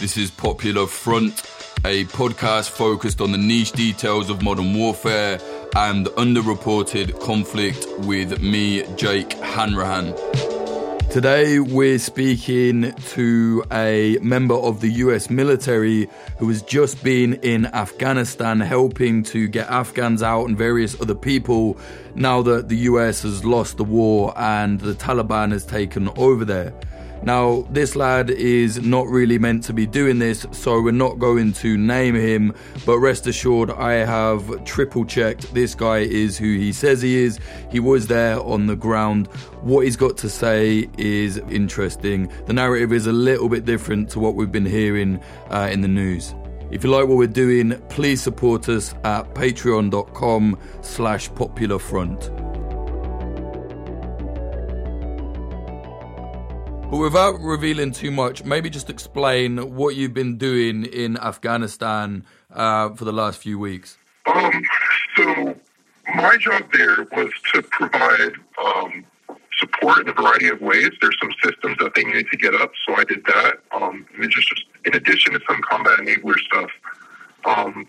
This is Popular Front, a podcast focused on the niche details of modern warfare and underreported conflict with me, Jake Hanrahan. Today, we're speaking to a member of the US military who has just been in Afghanistan helping to get Afghans out and various other people now that the US has lost the war and the Taliban has taken over there. Now, this lad is not really meant to be doing this, so we're not going to name him, but rest assured, I have triple checked this guy is who he says he is. He was there on the ground. What he's got to say is interesting. The narrative is a little bit different to what we've been hearing uh, in the news. If you like what we're doing, please support us at patreon.com slash popularfront. But without revealing too much, maybe just explain what you've been doing in Afghanistan uh, for the last few weeks. Um, so my job there was to provide um, support in a variety of ways. There's some systems that they needed to get up, so I did that. Um, and just in addition to some combat enabler stuff. Um,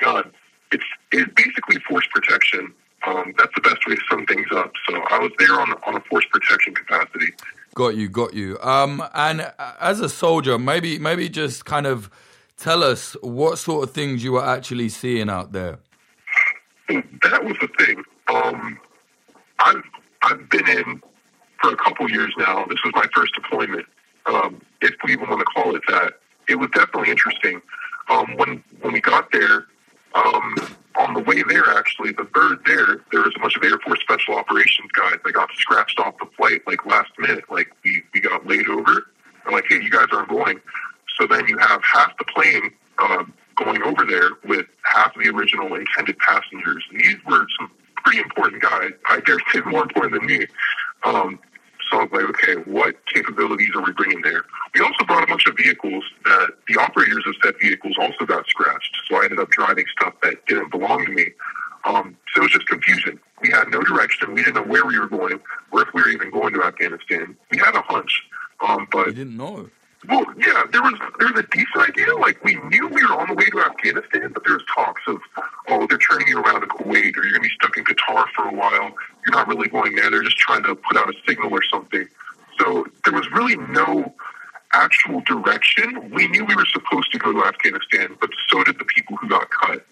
God, it's it's basically force protection. Um, that's the best way to sum things up. So I was there on on a force protection capacity. Got you, got you. Um, and as a soldier, maybe maybe just kind of tell us what sort of things you were actually seeing out there. That was the thing. Um, I've I've been in for a couple years now. This was my first deployment, um, if we even want to call it that. It was definitely interesting. Um, when when we got there, um, on the way there, actually, the third there, there was a bunch of Air Force Special Operations guys that got scratched off the flight like last minute. Like we, we got laid over. They're like, hey, you guys aren't going. So then you have half the plane uh, going over there with half the original intended passengers. And these were some pretty important guys. I dare say more important than me. Um, so I was like, okay, what capabilities are we bringing there? We also brought a bunch of vehicles that the operators of said vehicles also got scratched. So I ended up driving stuff that didn't belong to me. Um, so it was just confusion. We had no direction. We didn't know where we were going or if we were even going to Afghanistan. We had a hunch, um, but we didn't know. Well, yeah, there was there was a decent idea. Like we knew we were on the way to Afghanistan, but there was talks of, oh, they're turning you around to Kuwait, or you're going to be stuck in Qatar for a while. You're not really going there. They're just trying to put out a signal or something. So there was really no actual direction. We knew we were supposed to go to Afghanistan, but so did the people who got cut.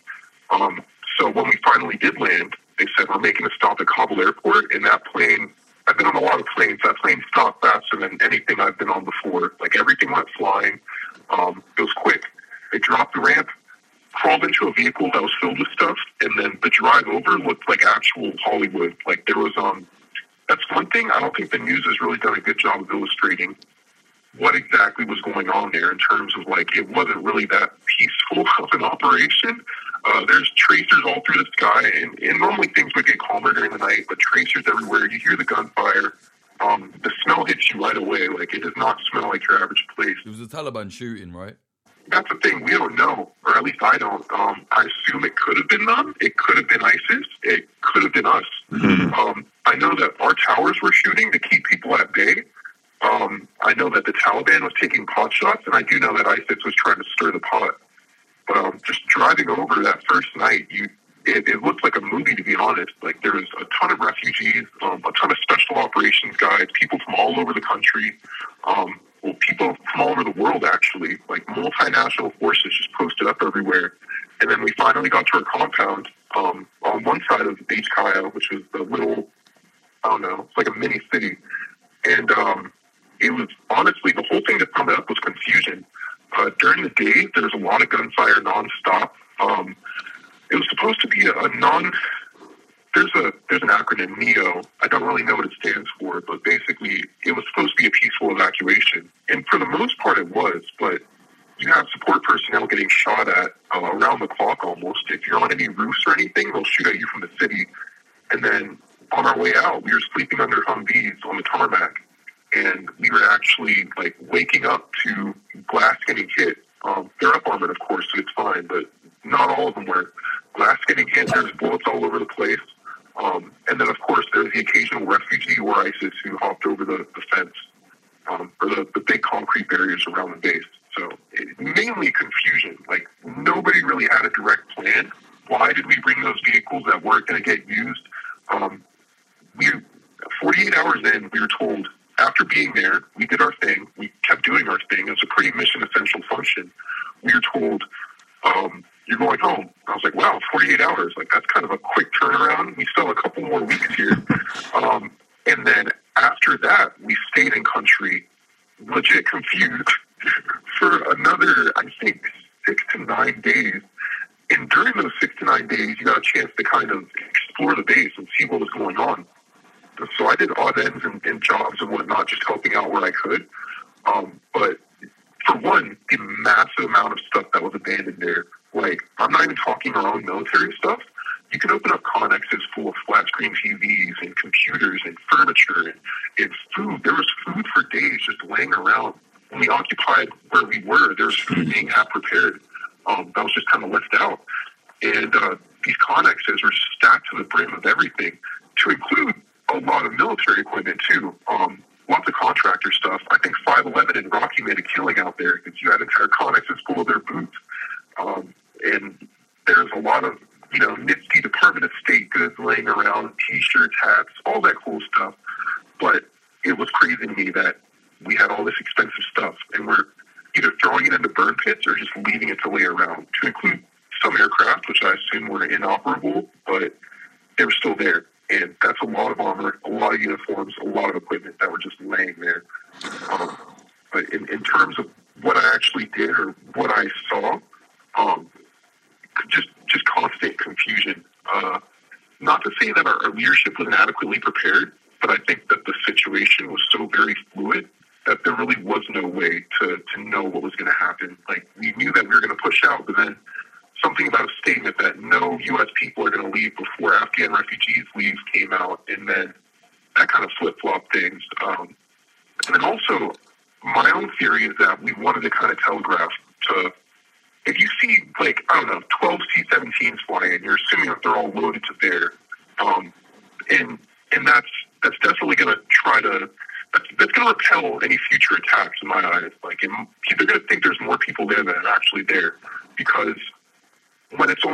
Um, so when we finally did land, they said we're making a stop at Kabul airport, and that plane I've been on a lot of planes. That plane stopped faster than anything I've been on before. Like everything went flying. Um, it was quick. They dropped the ramp, crawled into a vehicle that was filled with stuff, and then the drive over looked like actual Hollywood. Like there was um that's one thing I don't think the news has really done a good job of illustrating what exactly was going on there in terms of like it wasn't really that peaceful of an operation. Uh, there's tracers all through the sky, and, and normally things would get calmer during the night, but tracers everywhere. You hear the gunfire. Um, the smell hits you right away. Like it does not smell like your average place. It was a Taliban shooting, right? That's the thing. We don't know, or at least I don't. Um, I assume it could have been them. It could have been ISIS. It could have been us. Mm-hmm. Um, I know that our towers were shooting to keep people at bay. Um, I know that the Taliban was taking pot shots, and I do know that ISIS was trying to stir the pot um, just driving over that first night, you it, it looked like a movie to be honest. Like there was a ton of refugees, um, a ton of special operations guys, people from all over the country, um, people from all over the world actually, like multinational forces just posted up everywhere. And then we finally got to our compound um, on one side of HKIA, which was the little, I don't know, it's like a mini city. And um, it was honestly the whole thing that summed up was confusion. Uh, during the day, there's a lot of gunfire nonstop. Um, it was supposed to be a, a non. There's a there's an acronym NEO. I don't really know what it stands for, but basically, it was supposed to be a peaceful evacuation, and for the most part, it was. But you have support personnel getting shot at uh, around the clock almost. If you're on any roofs or anything, they'll shoot at you from the city. And then on our way out, we were sleeping under Humvees on the tarmac and we were actually like waking up to glass getting hit. Um, they're up armored, of course, so it's fine, but not all of them were. Glass getting hit, there's bullets all over the place. Um, and then, of course, there's the occasional refugee or ISIS who hopped over the, the fence um, or the, the big concrete barriers around the base. mainly confusion. Like nobody really had a direct plan. Why did we bring those vehicles that weren't going to get used? Um, we 48 hours in, we were told after being there, we did our thing. We kept doing our thing. It was a pretty mission essential function. We were told, um, you're going home. I was like, wow, 48 hours. Like, that's kind of a quick turnaround. We still have a couple more weeks here. Um, and then after that, we stayed in country, legit confused, for another, I think, six to nine days. And during those six to nine days, you got a chance to kind of explore the base and see what was going on. So I did odd ends and, and jobs and whatnot, just helping out where I could. Um, but for one, the massive amount of stuff that was abandoned there. Like, I'm not even talking our own military stuff. You can open up connexes full of flat screen TVs and computers and furniture and, and food. There was food for days just laying around. When we occupied where we were, there was food being half prepared. Um, that was just kind of left out. And uh, these connexes were stacked to the brim of everything, to include a lot of military equipment too. Um, lots of contractor stuff. I think 511 and Rocky made a killing out there because you had entire connexes full of their boots. Um, and there's a lot of, you know, nifty Department of State goods laying around, t-shirts, hats, all that cool stuff. But it was crazy to me that we had all this expensive stuff and we're either throwing it into burn pits or just leaving it to lay around, to include some aircraft, which I assume were inoperable, but they were still there. And that's a lot of armor, a lot of uniforms, a lot of equipment that were just laying there. Um, but in, in terms of what I actually did or what I saw, um, just just constant confusion. Uh, not to say that our, our leadership wasn't adequately prepared, but I think that the situation was so very fluid that there really was no way to, to know what was going to happen. Like we knew that we were going to push out, but then something about a statement that no U.S. people are going to leave before Afghan refugees leave came out, and then that kind of flip flopped things. Um, and then also, my own theory is that we wanted to kind of telegraph to if you see like I don't know, twelve C-17s flying, you're assuming that they're all loaded to bear, um, and and that's that's definitely going to try to that's, that's going to repel any future attacks in my eyes. Like, they're going to think there's more people there than are actually there because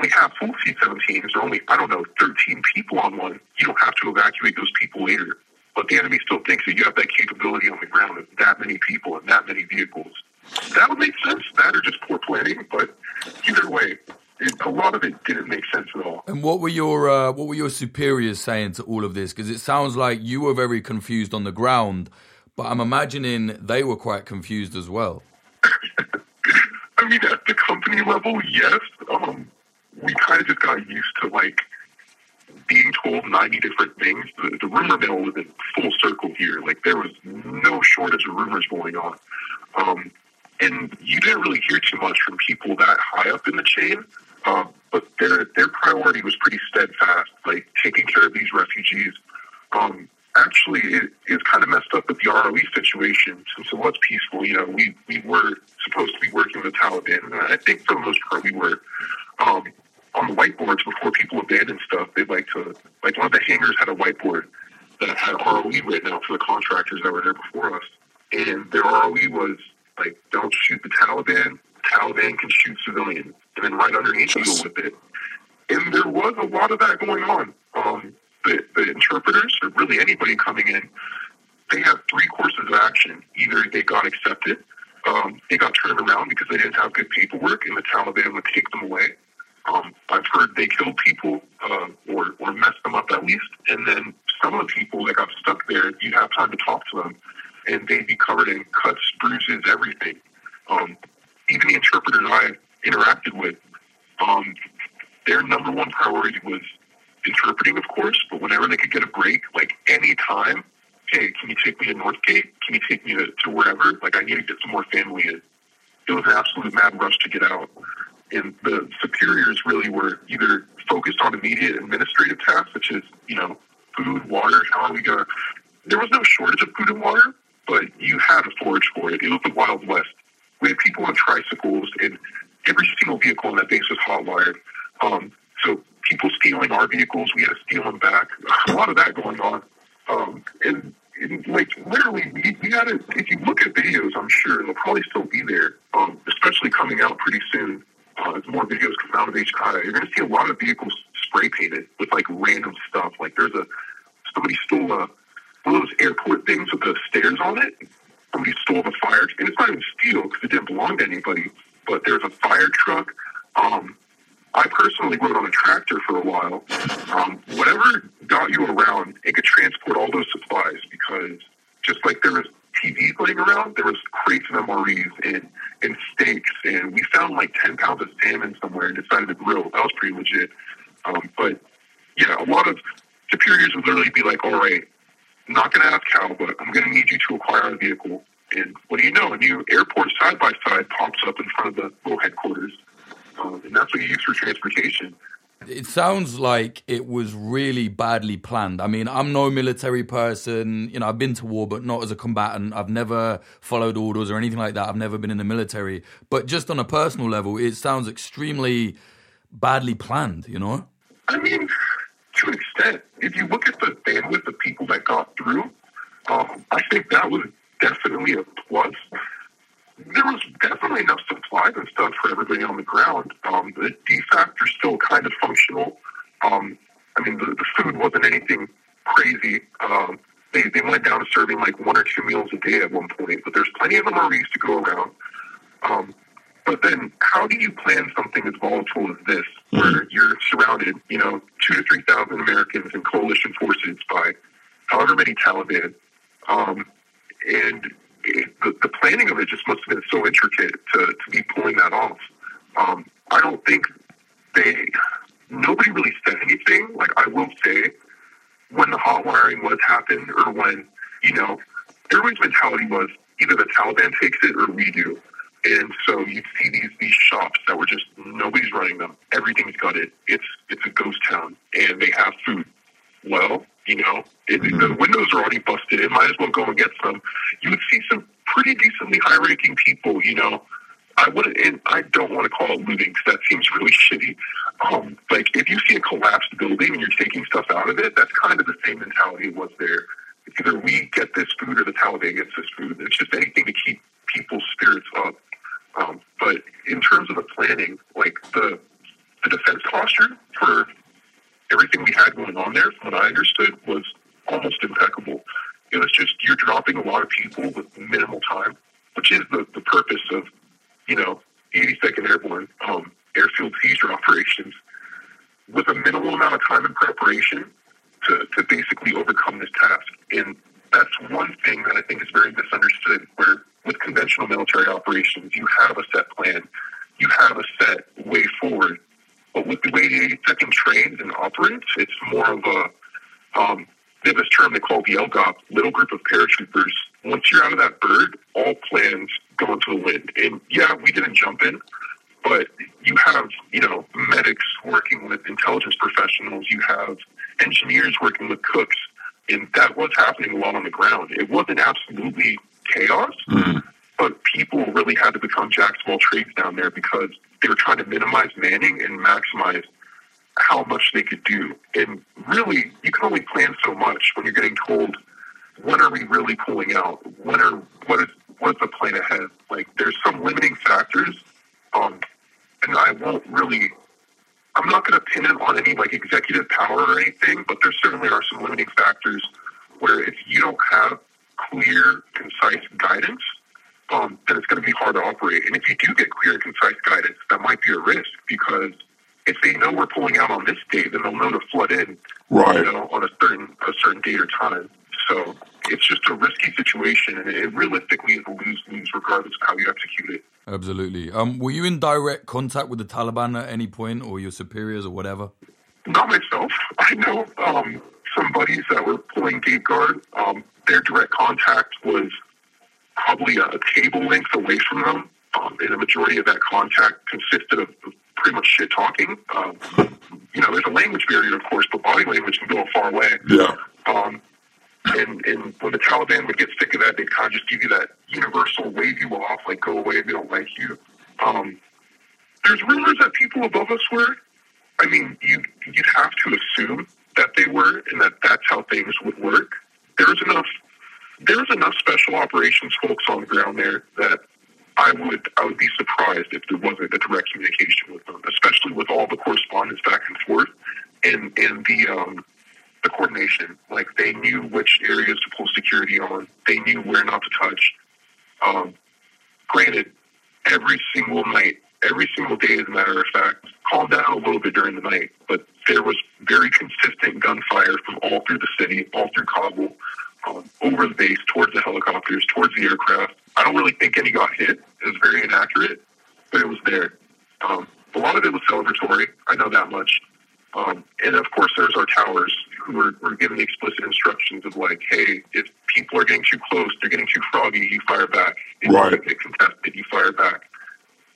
only half full C-17s, or only I don't know, 13 people on one, you don't have to evacuate those people later. But the enemy still thinks that you have that capability on the ground of that many people and that many vehicles. That would make sense. That or just poor planning. But either way, it, a lot of it didn't make sense at all. And what were your uh, what were your superiors saying to all of this? Because it sounds like you were very confused on the ground, but I'm imagining they were quite confused as well. I mean, at the company level, yes. Um, we kind of just got used to like being told 90 different things. The, the rumor mill was in full circle here. Like there was no shortage of rumors going on. Um, and you didn't really hear too much from people that high up in the chain. Um, but their their priority was pretty steadfast, like taking care of these refugees. Um, actually, it is kind of messed up with the ROE situation since it was peaceful. You know, we we were supposed to be working with the Taliban, and I think for the most part we were. Um, on the whiteboards before people abandoned stuff, they'd like to like one of the hangars had a whiteboard that had ROE written out for the contractors that were there before us, and their ROE was like, "Don't shoot the Taliban. The Taliban can shoot civilians." And then right underneath, you with it. And there was a lot of that going on. Um, the, the interpreters, or really anybody coming in, they have three courses of action. Either they got accepted, um, they got turned around because they didn't have good paperwork, and the Taliban would take them away. Um, I've heard they killed people uh, or, or messed them up at least. And then some of the people that got stuck there, you'd have time to talk to them, and they'd be covered in cuts, bruises, everything. Um, even the interpreters I interacted with, um, their number one priority was interpreting, of course, but whenever they could get a break, like any time, hey, can you take me to Northgate? Can you take me to, to wherever? Like, I need to get some more family in. It was an absolute mad rush to get out. And the superiors really were either focused on immediate administrative tasks, such as, you know, food, water, how are we going to. There was no shortage of food and water, but you had to forage for it. It was the Wild West. We had people on tricycles, and every single vehicle in that base was hotwired. Um, so people stealing our vehicles, we had to steal them back. A lot of that going on. Um, and, and like literally, we, we had to. If you look at videos, I'm sure they'll probably still be there. Um, especially coming out pretty soon. Uh, as more videos come out of HKIA, you're going to see a lot of vehicles spray painted with like random stuff. Like there's a somebody stole a one of those airport things with the stairs on it. Somebody stole the fire, and it's not even steal because it didn't belong to anybody. But there's a fire truck. Um, I personally rode on a tractor for a while. Um, whatever got you around, it transport all those supplies because just like there was TVs laying around, there was crates of MREs and, and steaks, and we found like 10 pounds of salmon somewhere and decided to grill. That was pretty legit. Um, but yeah, a lot of superiors would literally be like, all right, I'm not going to ask how, but I'm going to need you to acquire a vehicle. And what do you know? A new airport side by side pops up in front of the little headquarters. Um, and that's what you use for transportation. It sounds like it was really badly planned. I mean, I'm no military person. You know, I've been to war, but not as a combatant. I've never followed orders or anything like that. I've never been in the military. But just on a personal level, it sounds extremely badly planned, you know? I mean, to an extent, if you look at the bandwidth of people that got through, um, I think that was definitely a plus. There was definitely enough supplies and stuff for everybody on the ground. Um, the DFACs are still kind of functional. Um, I mean, the, the food wasn't anything crazy. Um, they, they went down to serving like one or two meals a day at one point, but there's plenty of MREs to go around. Um, but then, how do you plan something as volatile as this, where mm-hmm. you're surrounded, you know, two to three thousand Americans and coalition forces by however many Taliban, um, and it, the, the planning of it just must have been so intricate to, to be pulling that off. Um, I don't think they, nobody really said anything. Like I will say, when the hot wiring was happened, or when you know, everybody's mentality was either the Taliban takes it or we do. And so you'd see these these shops that were just nobody's running them. Everything's gutted. It's it's a ghost town, and they have food. Well, you know, it, mm-hmm. the windows are already busted. It might as well go and get some. You would see some pretty decently high-ranking people. You know, I wouldn't, and I don't want to call it looting because that seems really shitty. Um, like if you see a collapsed building and you're taking stuff out of it, that's kind of the same mentality was there. Either we get this food or the Taliban gets this food. It's just anything to keep people's spirits up. Um, but in terms of the planning, like the the defense posture for everything we had going on there, from what I understood, was almost impeccable. It was just you're dropping a lot of people with minimal time, which is the, the purpose of, you know, 82nd Airborne um, airfield seizure operations, with a minimal amount of time and preparation to, to basically overcome this task. And that's one thing that I think is very misunderstood, where with conventional military operations, you have a set plan, you have a set way forward. But with the way the second trains and operates, it's more of a um, they have this term they call the LGOP, little group of paratroopers. Once you're out of that bird, all plans go into the wind. And yeah, we didn't jump in, but you have, you know, medics working with intelligence professionals, you have engineers working with cooks, and that was happening while on the ground. It wasn't absolutely chaos, mm-hmm. but people really had to become jack of all trades down there because they were trying to minimize manning and maximize how much they could do. And really, you can only plan so much when you're getting told, when are we really pulling out? When are what is what's the plan ahead? Like, there's some limiting factors, um, and I won't really. I'm not going to pin it on any like executive power or anything, but there certainly are some limiting factors where if you don't have clear, concise guidance, um, then it's going to be hard to operate. And if you do get clear concise guidance, that might be a risk because if they know we're pulling out on this date, then they'll know to flood in, right. you know, on a certain a certain date or time. So it's just a risky situation, and it realistically is a lose lose regardless of how you execute it. Absolutely. Um, were you in direct contact with the Taliban at any point, or your superiors, or whatever? Not myself. I know um, some buddies that were pulling gate guard. Um, their direct contact was probably a cable length away from them. Um, and the majority of that contact consisted of pretty much shit talking. Um, you know, there's a language barrier, of course, but body language can go a far way. Yeah. Um, and, and when the Taliban would get sick of that, they'd kind of just give you that universal wave you off, like go away, we don't like you. Um, there's rumors that people above us were. I mean, you you'd have to assume that they were, and that that's how things would work. There's enough there's enough special operations folks on the ground there that I would I would be surprised if there wasn't a direct communication with them, especially with all the correspondence back and forth and and the um, the coordination. Like they knew which areas to pull security on. They knew where not to touch. Um, granted, every single night, every single day, as a matter of fact, calmed down a little bit during the night, but there was very consistent gunfire from all through the city, all through Kabul, um, over the base, towards the helicopters, towards the aircraft. I don't really think any got hit. It was very inaccurate, but it was there. Um, a lot of it was celebratory. I know that much. Um, and of course, there's our towers who were, were given explicit instructions of like, hey, if people are getting too close, they're getting too froggy, you fire back. If right. you get contested, you fire back.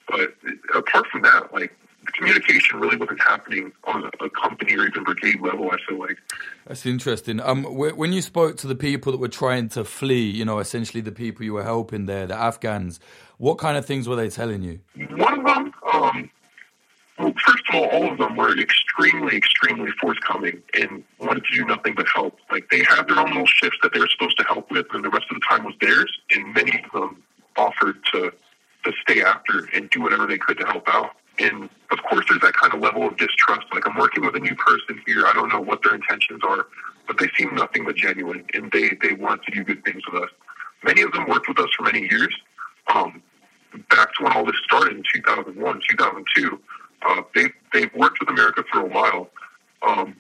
But apart from that, like the communication really wasn't happening on a, a, company or even brigade level. I feel like that's interesting. Um, when you spoke to the people that were trying to flee, you know, essentially the people you were helping there, the Afghans, what kind of things were they telling you? One of them, um, first of all, all of them were extremely, extremely forthcoming and wanted to do nothing but help. Like they had their own little shifts that they were supposed to help with, and the rest of the time was theirs. And many of them offered to to stay after and do whatever they could to help out. And of course, there's that kind of level of distrust. Like I'm working with a new person here. I don't know what their intentions are, but they seem nothing but genuine, and they they want to do good things with us. Many of them worked with us for many years. Um, back to when all this started in 2001, 2002. Uh, they they've worked with America for a while. Um,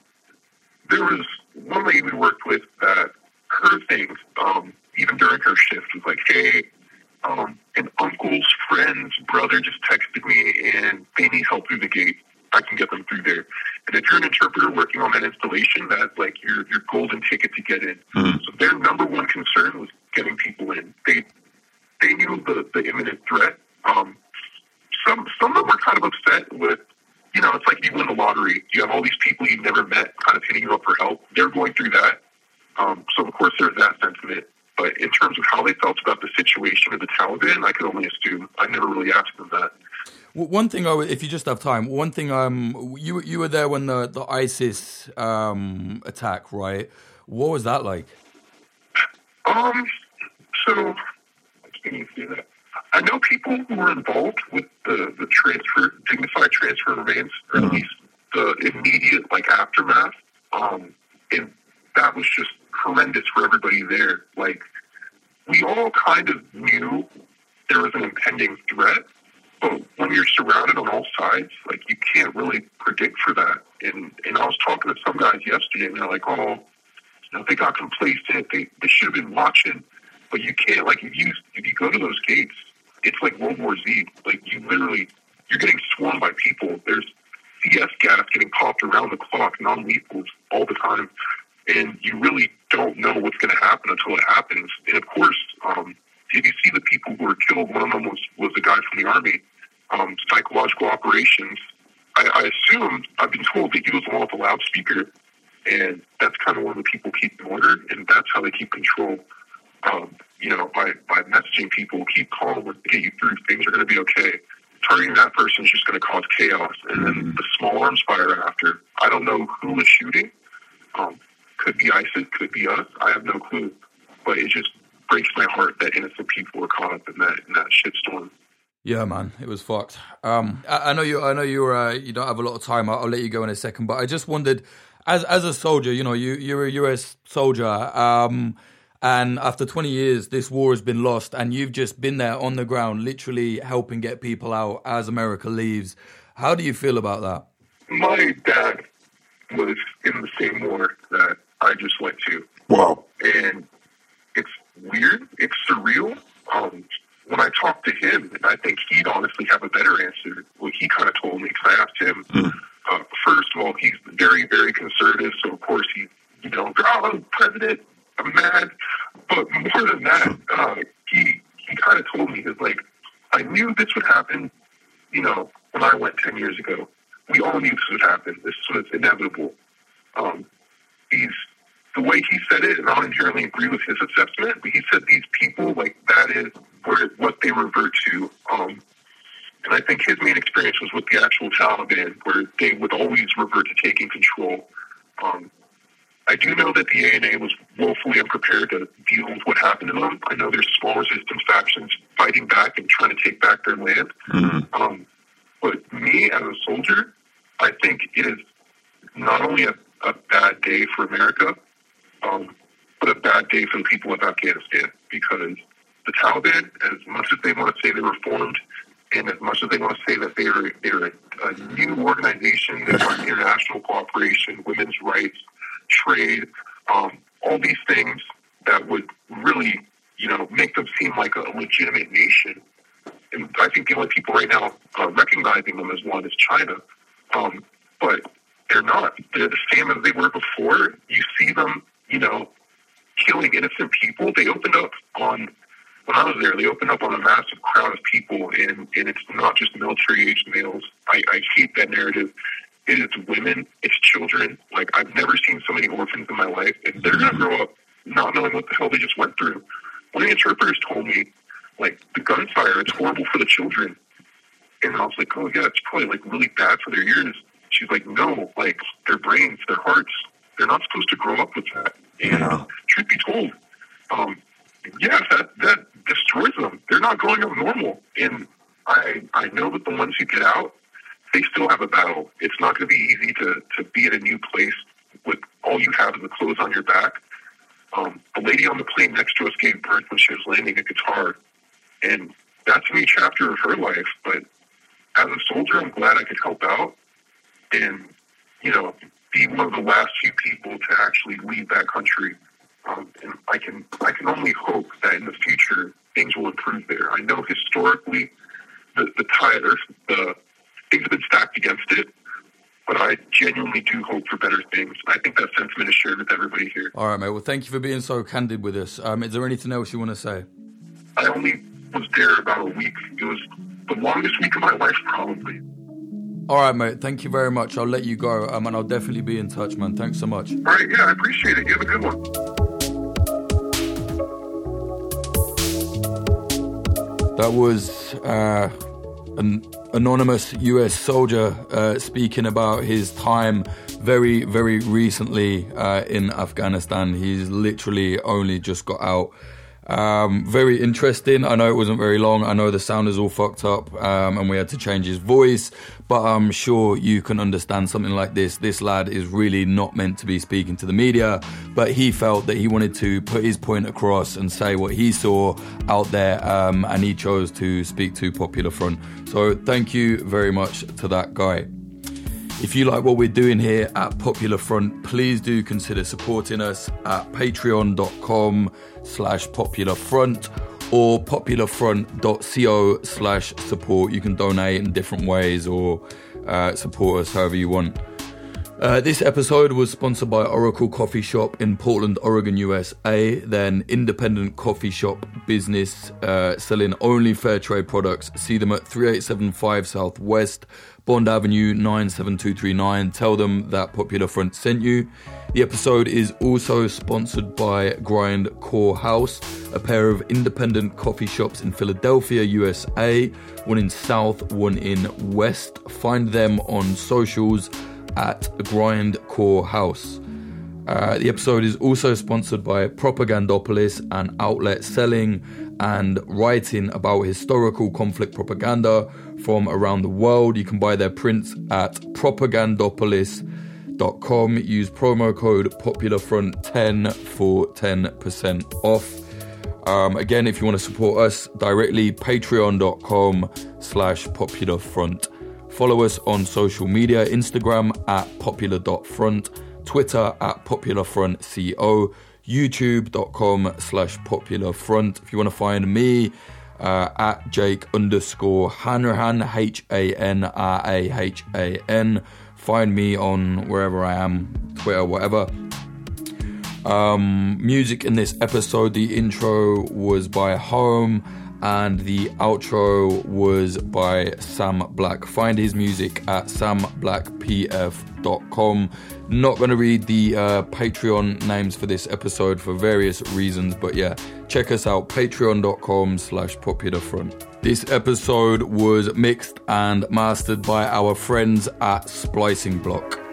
there was one lady we worked with that her thing, um, even during her shift, was like, "Hey, um, an uncle's friend's brother just texted me and they need help through the gate. I can get them through there. And if you're an interpreter working on that installation, that's like your your golden ticket to get in. Mm-hmm. So their number one concern was getting people in. They they knew the, the imminent threat. Um, some some of them were kind of upset with, you know, it's like you win the lottery. You have all these people you've never met kind of hitting you up for help. They're going through that. Um, so of course there's that sense of it. But in terms of how they felt about the situation of the Taliban, I could only assume. I never really asked them that. Well, one thing, I would, if you just have time, one thing, um, you you were there when the the ISIS um, attack, right? What was that like? Um, so I can't say that. I know people who were involved with the the transfer, dignified transfer of remains, or at least the immediate like aftermath. Um, and that was just horrendous for everybody there. Like, we all kind of knew there was an impending threat, but when you're surrounded on all sides, like, you can't really predict for that. And, and I was talking to some guys yesterday, and they're like, oh, you know, they got complacent. They, they should have been watching. But you can't, like, if you, if you go to those gates, it's like World War Z. Like, you literally, you're getting swarmed by people. There's CS gas getting popped around the clock, non-lethals all the time and you really don't know what's going to happen until it happens. And of course, um, if you see the people who were killed, one of them was was a guy from the army, um, psychological operations. I, I assume I've been told that he was one with the loudspeaker, and that's kind of of the people keep order, and that's how they keep control. Um, you know, by by messaging people, keep calm, we're get you through. Things are going to be okay. Targeting that person is just going to cause chaos, and then the small arms fire after. I don't know who was shooting. Um, could be ISIS, could be us. I have no clue. But it just breaks my heart that innocent people were caught up in that in that shitstorm. Yeah, man, it was fucked. Um, I, I, know you. I know you. Uh, you don't have a lot of time. I'll, I'll, let you go in a second. But I just wondered, as as a soldier, you know, you you're a U.S. soldier, um, and after 20 years, this war has been lost, and you've just been there on the ground, literally helping get people out as America leaves. How do you feel about that? My dad was in the same war that I just went to. Wow. And it's weird. It's surreal. Um, when I talked to him, and I think he'd honestly have a better answer. What he kind of told me, because I asked him, mm. uh, first of all, he's very, very conservative. So, of course, he, you know, oh, president, I'm mad. But more than that, uh, he, he kind of told me, he's like, I knew this would happen, you know, when I went 10 years ago. We all knew this would happen. This was inevitable. Um, these the way he said it, and I don't inherently agree with his assessment, but he said these people, like that is where what they revert to. Um, and I think his main experience was with the actual Taliban, where they would always revert to taking control. Um, I do know that the ANA was woefully unprepared to deal with what happened happen to them. I know there's small fighting back and trying to take back their land. Mm-hmm. Um, but me as a soldier, I think it is not only a, a bad day for America, um, but a bad day for the people of Afghanistan because the Taliban, as much as they want to say they reformed, and as much as they want to say that they're they're a, a new organization that wants international cooperation, women's rights, trade, um, all these things that would really, you know, make them seem like a legitimate nation. And I think the only people right now uh, recognizing them as one is China. Um, but they're not. They're the same as they were before. You see them, you know, killing innocent people. They opened up on when I was there, they opened up on a massive crowd of people, and, and it's not just military age males. I, I hate that narrative. It is women, it's children. Like, I've never seen so many orphans in my life, and they're going to grow up not knowing what the hell they just went through. One of the interpreters told me, like, the gunfire, it's horrible for the children. And I was like, oh, yeah, it's probably, like, really bad for their ears. She's like, no, like, their brains, their hearts, they're not supposed to grow up with that. And uh, truth be told, um, yeah, that, that destroys them. They're not growing up normal. And I I know that the ones who get out, they still have a battle. It's not going to be easy to to be in a new place with all you have is the clothes on your back. Um, the lady on the plane next to us gave birth when she was landing a Qatar, and that's a new chapter of her life. But as a soldier, I'm glad I could help out, and you know, be one of the last few people to actually leave that country um, and I can I can only hope that in the future things will improve there. I know historically the the tide or the things have been stacked against it, but I genuinely do hope for better things. I think that sentiment is shared with everybody here. All right, mate. Well, thank you for being so candid with us. Um, is there anything else you want to say? I only was there about a week. It was the longest week of my life, probably. All right, mate. Thank you very much. I'll let you go, um, and I'll definitely be in touch, man. Thanks so much. All right. Yeah, I appreciate it. You have a good one. That was uh, an anonymous US soldier uh, speaking about his time very, very recently uh, in Afghanistan. He's literally only just got out um, very interesting. I know it wasn't very long. I know the sound is all fucked up, um, and we had to change his voice. But I'm sure you can understand something like this. This lad is really not meant to be speaking to the media, but he felt that he wanted to put his point across and say what he saw out there, um, and he chose to speak to Popular Front. So thank you very much to that guy. If you like what we're doing here at Popular Front, please do consider supporting us at patreon.com slash popular front or popularfront.co slash support. You can donate in different ways or uh, support us however you want. Uh, this episode was sponsored by Oracle Coffee Shop in Portland, Oregon, USA. Then independent coffee shop business uh, selling only fair trade products. See them at 3875 Southwest Bond Avenue 97239. Tell them that Popular Front sent you. The episode is also sponsored by Grind Core House, a pair of independent coffee shops in Philadelphia, USA. One in South, one in West. Find them on socials at Grindcore House. Uh, the episode is also sponsored by Propagandopolis, an outlet selling and writing about historical conflict propaganda from around the world. You can buy their prints at propagandopolis.com. Use promo code PopularFront10 for 10% off. Um, again, if you want to support us directly, patreon.com slash popularfront. Follow us on social media Instagram at popular.front, Twitter at popularfrontco, youtube.com slash popularfront. If you want to find me, uh, at Jake underscore Hanrahan, H A N R A H A N. Find me on wherever I am, Twitter, whatever. Um, music in this episode, the intro was by Home and the outro was by Sam Black. Find his music at samblackpf.com. Not going to read the uh, Patreon names for this episode for various reasons, but yeah, check us out patreon.com slash popularfront. This episode was mixed and mastered by our friends at Splicing Block.